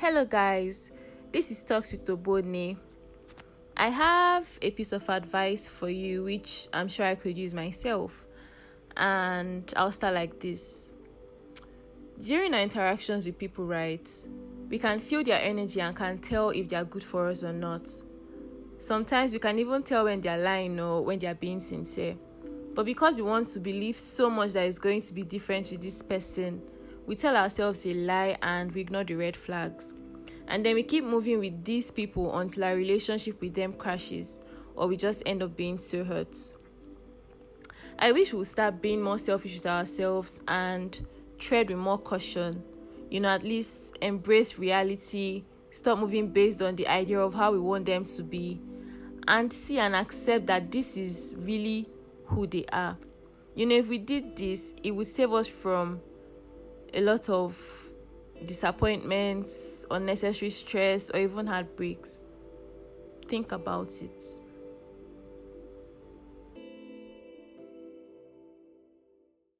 Hello, guys. This is Talks with Obone. I have a piece of advice for you, which I'm sure I could use myself. And I'll start like this. During our interactions with people, right, we can feel their energy and can tell if they are good for us or not. Sometimes we can even tell when they are lying or when they are being sincere. But because we want to believe so much that it's going to be different with this person, we tell ourselves a lie and we ignore the red flags. And then we keep moving with these people until our relationship with them crashes or we just end up being so hurt. I wish we would start being more selfish with ourselves and tread with more caution. You know, at least embrace reality, stop moving based on the idea of how we want them to be, and see and accept that this is really who they are. You know, if we did this, it would save us from a lot of disappointments, unnecessary stress, or even heartbreaks. Think about it.